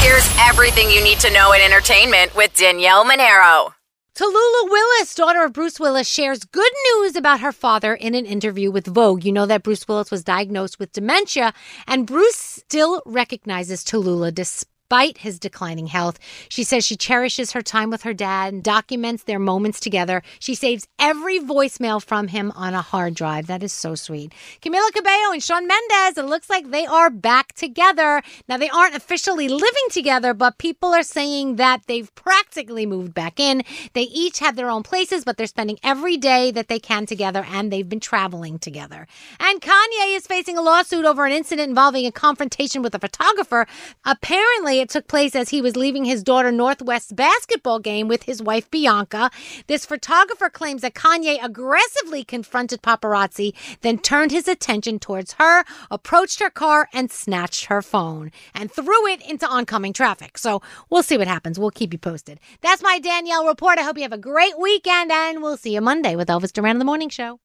Here's everything you need to know in entertainment with Danielle Monaro. Tallulah Willis, daughter of Bruce Willis, shares good news about her father in an interview with Vogue. You know that Bruce Willis was diagnosed with dementia, and Bruce still recognizes Tallulah despite despite his declining health. She says she cherishes her time with her dad and documents their moments together. She saves every voicemail from him on a hard drive. That is so sweet. Camila Cabello and Shawn Mendes, it looks like they are back together. Now, they aren't officially living together, but people are saying that they've practically moved back in. They each have their own places, but they're spending every day that they can together, and they've been traveling together. And Kanye is facing a lawsuit over an incident involving a confrontation with a photographer. Apparently, it took place as he was leaving his daughter North West basketball game with his wife Bianca. This photographer claims that Kanye aggressively confronted paparazzi, then turned his attention towards her, approached her car, and snatched her phone and threw it into oncoming traffic. So we'll see what happens. We'll keep you posted. That's my Danielle report. I hope you have a great weekend, and we'll see you Monday with Elvis Duran in the Morning Show.